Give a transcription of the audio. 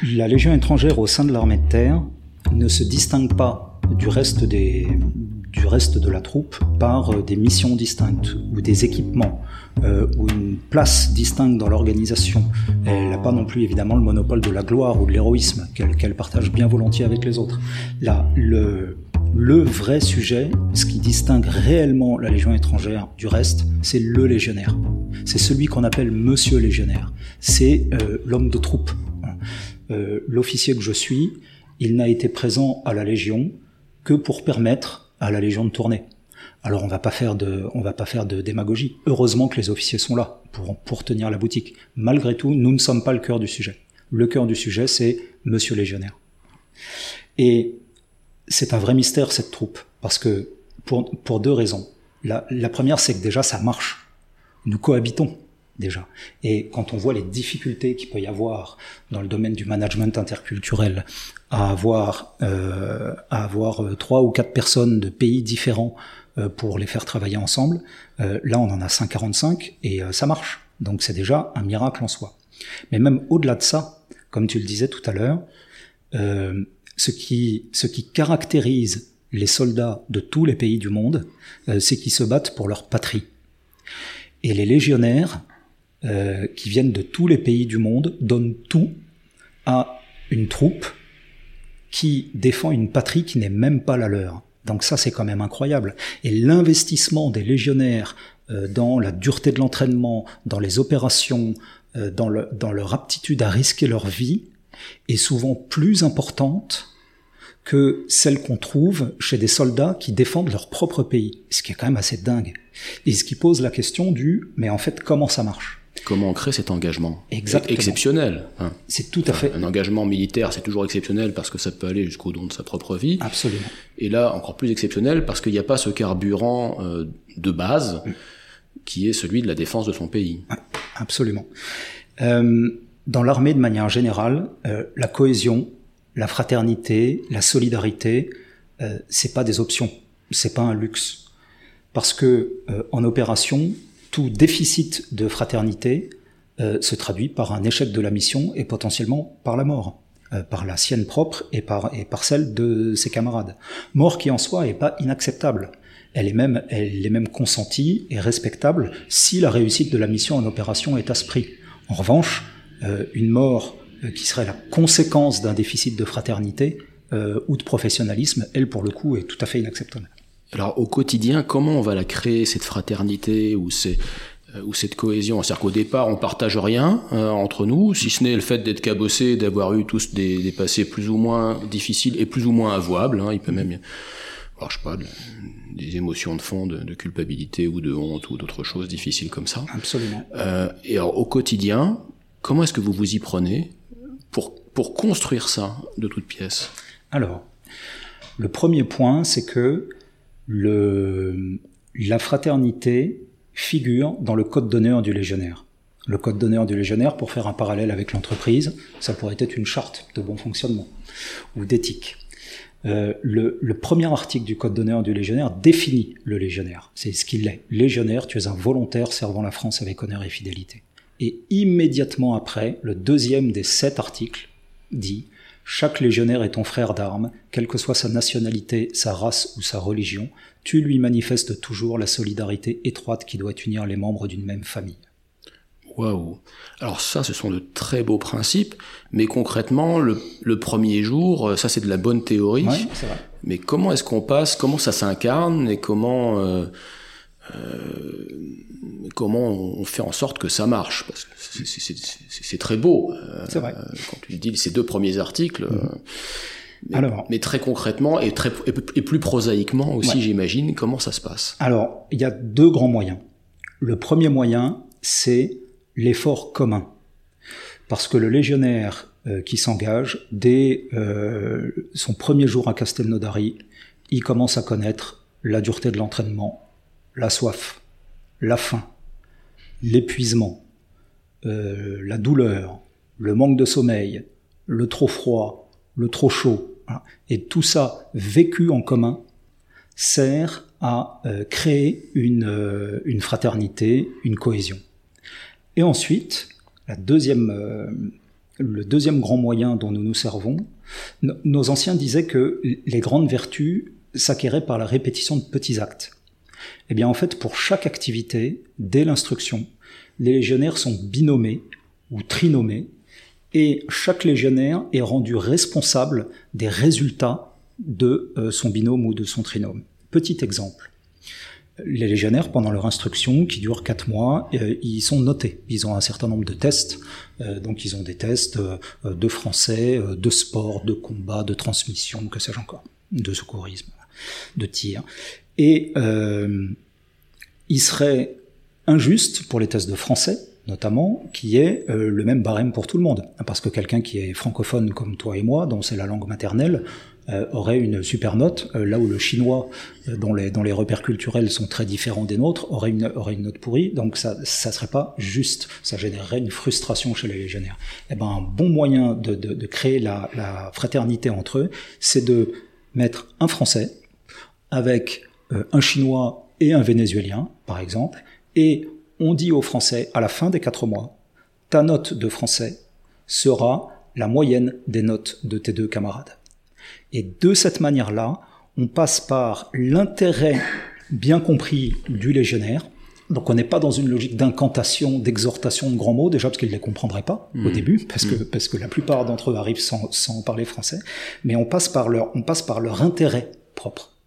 La Légion étrangère au sein de l'armée de terre ne se distingue pas du reste, des, du reste de la troupe par euh, des missions distinctes ou des équipements euh, ou une place distincte dans l'organisation. Elle n'a pas non plus évidemment le monopole de la gloire ou de l'héroïsme qu'elle partage bien volontiers avec les autres. Là, le, le vrai sujet, ce qui distingue réellement la Légion étrangère du reste, c'est le légionnaire. C'est celui qu'on appelle Monsieur légionnaire. C'est euh, l'homme de troupe. Euh, l'officier que je suis, il n'a été présent à la Légion que pour permettre à la Légion de tourner. Alors on va pas faire de, on va pas faire de démagogie. Heureusement que les officiers sont là pour, pour tenir la boutique. Malgré tout, nous ne sommes pas le cœur du sujet. Le cœur du sujet, c'est Monsieur légionnaire. Et c'est un vrai mystère cette troupe parce que pour, pour deux raisons. La, la première, c'est que déjà ça marche. Nous cohabitons déjà. Et quand on voit les difficultés qu'il peut y avoir dans le domaine du management interculturel à avoir euh, à avoir euh, trois ou quatre personnes de pays différents euh, pour les faire travailler ensemble, euh, là on en a 145 et ça marche. Donc c'est déjà un miracle en soi. Mais même au-delà de ça, comme tu le disais tout à l'heure, ce qui ce qui caractérise les soldats de tous les pays du monde, c'est qu'ils se battent pour leur patrie. Et les légionnaires, euh, qui viennent de tous les pays du monde donnent tout à une troupe qui défend une patrie qui n'est même pas la leur. Donc ça, c'est quand même incroyable. Et l'investissement des légionnaires euh, dans la dureté de l'entraînement, dans les opérations, euh, dans, le, dans leur aptitude à risquer leur vie, est souvent plus importante que celle qu'on trouve chez des soldats qui défendent leur propre pays, ce qui est quand même assez dingue. Et ce qui pose la question du, mais en fait, comment ça marche? Comment on crée cet engagement Exactement. Exceptionnel. Hein. C'est tout à fait. Un engagement militaire, c'est toujours exceptionnel parce que ça peut aller jusqu'au don de sa propre vie. Absolument. Et là, encore plus exceptionnel parce qu'il n'y a pas ce carburant euh, de base mm. qui est celui de la défense de son pays. Absolument. Euh, dans l'armée, de manière générale, euh, la cohésion, la fraternité, la solidarité, c'est pas des options, c'est pas un luxe, parce que en opération, tout déficit de fraternité euh, se traduit par un échec de la mission et potentiellement par la mort, euh, par la sienne propre et par, et par celle de ses camarades. Mort qui en soi est pas inacceptable. Elle est même, elle est même consentie et respectable si la réussite de la mission en opération est à ce prix. En revanche, euh, une mort qui serait la conséquence d'un déficit de fraternité ou de professionnalisme, elle pour le coup est tout à fait inacceptable. Alors au quotidien, comment on va la créer cette fraternité ou euh, ou cette cohésion? C'est-à-dire qu'au départ, on partage rien euh, entre nous, si ce n'est le fait d'être cabossé, d'avoir eu tous des, des, passés plus ou moins difficiles et plus ou moins avouables. Hein. Il peut même, alors, je sais pas, des émotions de fond, de, de, culpabilité ou de honte ou d'autres choses difficiles comme ça. Absolument. Euh, et alors au quotidien, comment est-ce que vous vous y prenez pour pour construire ça de toutes pièces? Alors, le premier point, c'est que le, la fraternité figure dans le code d'honneur du légionnaire. Le code d'honneur du légionnaire, pour faire un parallèle avec l'entreprise, ça pourrait être une charte de bon fonctionnement ou d'éthique. Euh, le, le, premier article du code d'honneur du légionnaire définit le légionnaire. C'est ce qu'il est. Légionnaire, tu es un volontaire servant la France avec honneur et fidélité. Et immédiatement après, le deuxième des sept articles dit chaque légionnaire est ton frère d'armes, quelle que soit sa nationalité, sa race ou sa religion, tu lui manifestes toujours la solidarité étroite qui doit unir les membres d'une même famille. Waouh Alors ça, ce sont de très beaux principes, mais concrètement, le, le premier jour, euh, ça c'est de la bonne théorie. Ouais, vrai. Mais comment est-ce qu'on passe Comment ça s'incarne et comment euh, euh, comment on fait en sorte que ça marche? Parce que c'est très beau. c'est vrai. Quand tu dis ces deux premiers articles. Mhm. Mais, Alors, mais très concrètement et, très, et plus prosaïquement aussi, Ouais. j'imagine, comment ça se passe? Alors, il y a deux grands moyens. Le premier moyen, c'est l'effort commun. Parce que le légionnaire euh, qui s'engage, dès euh, son premier jour à Castelnaudary, il commence à connaître la dureté de l'entraînement, la soif, la faim, l'épuisement, euh, la douleur, le manque de sommeil, le trop froid, le trop chaud. Et tout ça vécu en commun sert à euh, créer une, euh, une fraternité, une cohésion. Et ensuite, la deuxième, le deuxième grand moyen dont nous nous servons, nos anciens disaient que les grandes vertus s'acquéraient par la répétition de petits actes. Eh bien, en fait, pour chaque activité, dès l'instruction, les légionnaires sont binommés ou trinommés, et chaque légionnaire est rendu responsable des résultats de euh, son binôme ou de son trinôme. Petit exemple. Les légionnaires, pendant leur instruction, qui dure quatre mois, euh, ils sont notés. Ils ont un certain nombre de tests. Euh, donc, ils ont des tests de français, de sport, de combat, de transmission, que sais-je encore, de secourisme, de tir. Et il serait injuste pour les tests de français notamment, qui est euh, le même barème pour tout le monde. Parce que quelqu'un qui est francophone comme toi et moi, dont c'est la langue maternelle, euh, aurait une super note, euh, là où le chinois, dont, les, repères culturels sont très différents des nôtres, aurait une, note pourrie. Donc ça ça serait pas juste. Ça générerait une frustration chez les légionnaires. Et eh ben, un bon moyen de, créer la, fraternité entre eux, c'est de mettre un Français avec un Chinois et un Vénézuélien, par exemple, et on dit aux Français, à la fin des quatre mois, ta note de français sera la moyenne des notes de tes deux camarades. Et de cette manière-là, on passe par l'intérêt bien compris du légionnaire. Donc on n'est pas dans une logique d'incantation, d'exhortation de grands mots, déjà parce qu'ils ne les comprendraient pas au mmh. début, parce, que, mmh. parce que la plupart d'entre eux arrivent sans, sans parler français, mais on passe par leur, on passe par leur intérêt propre.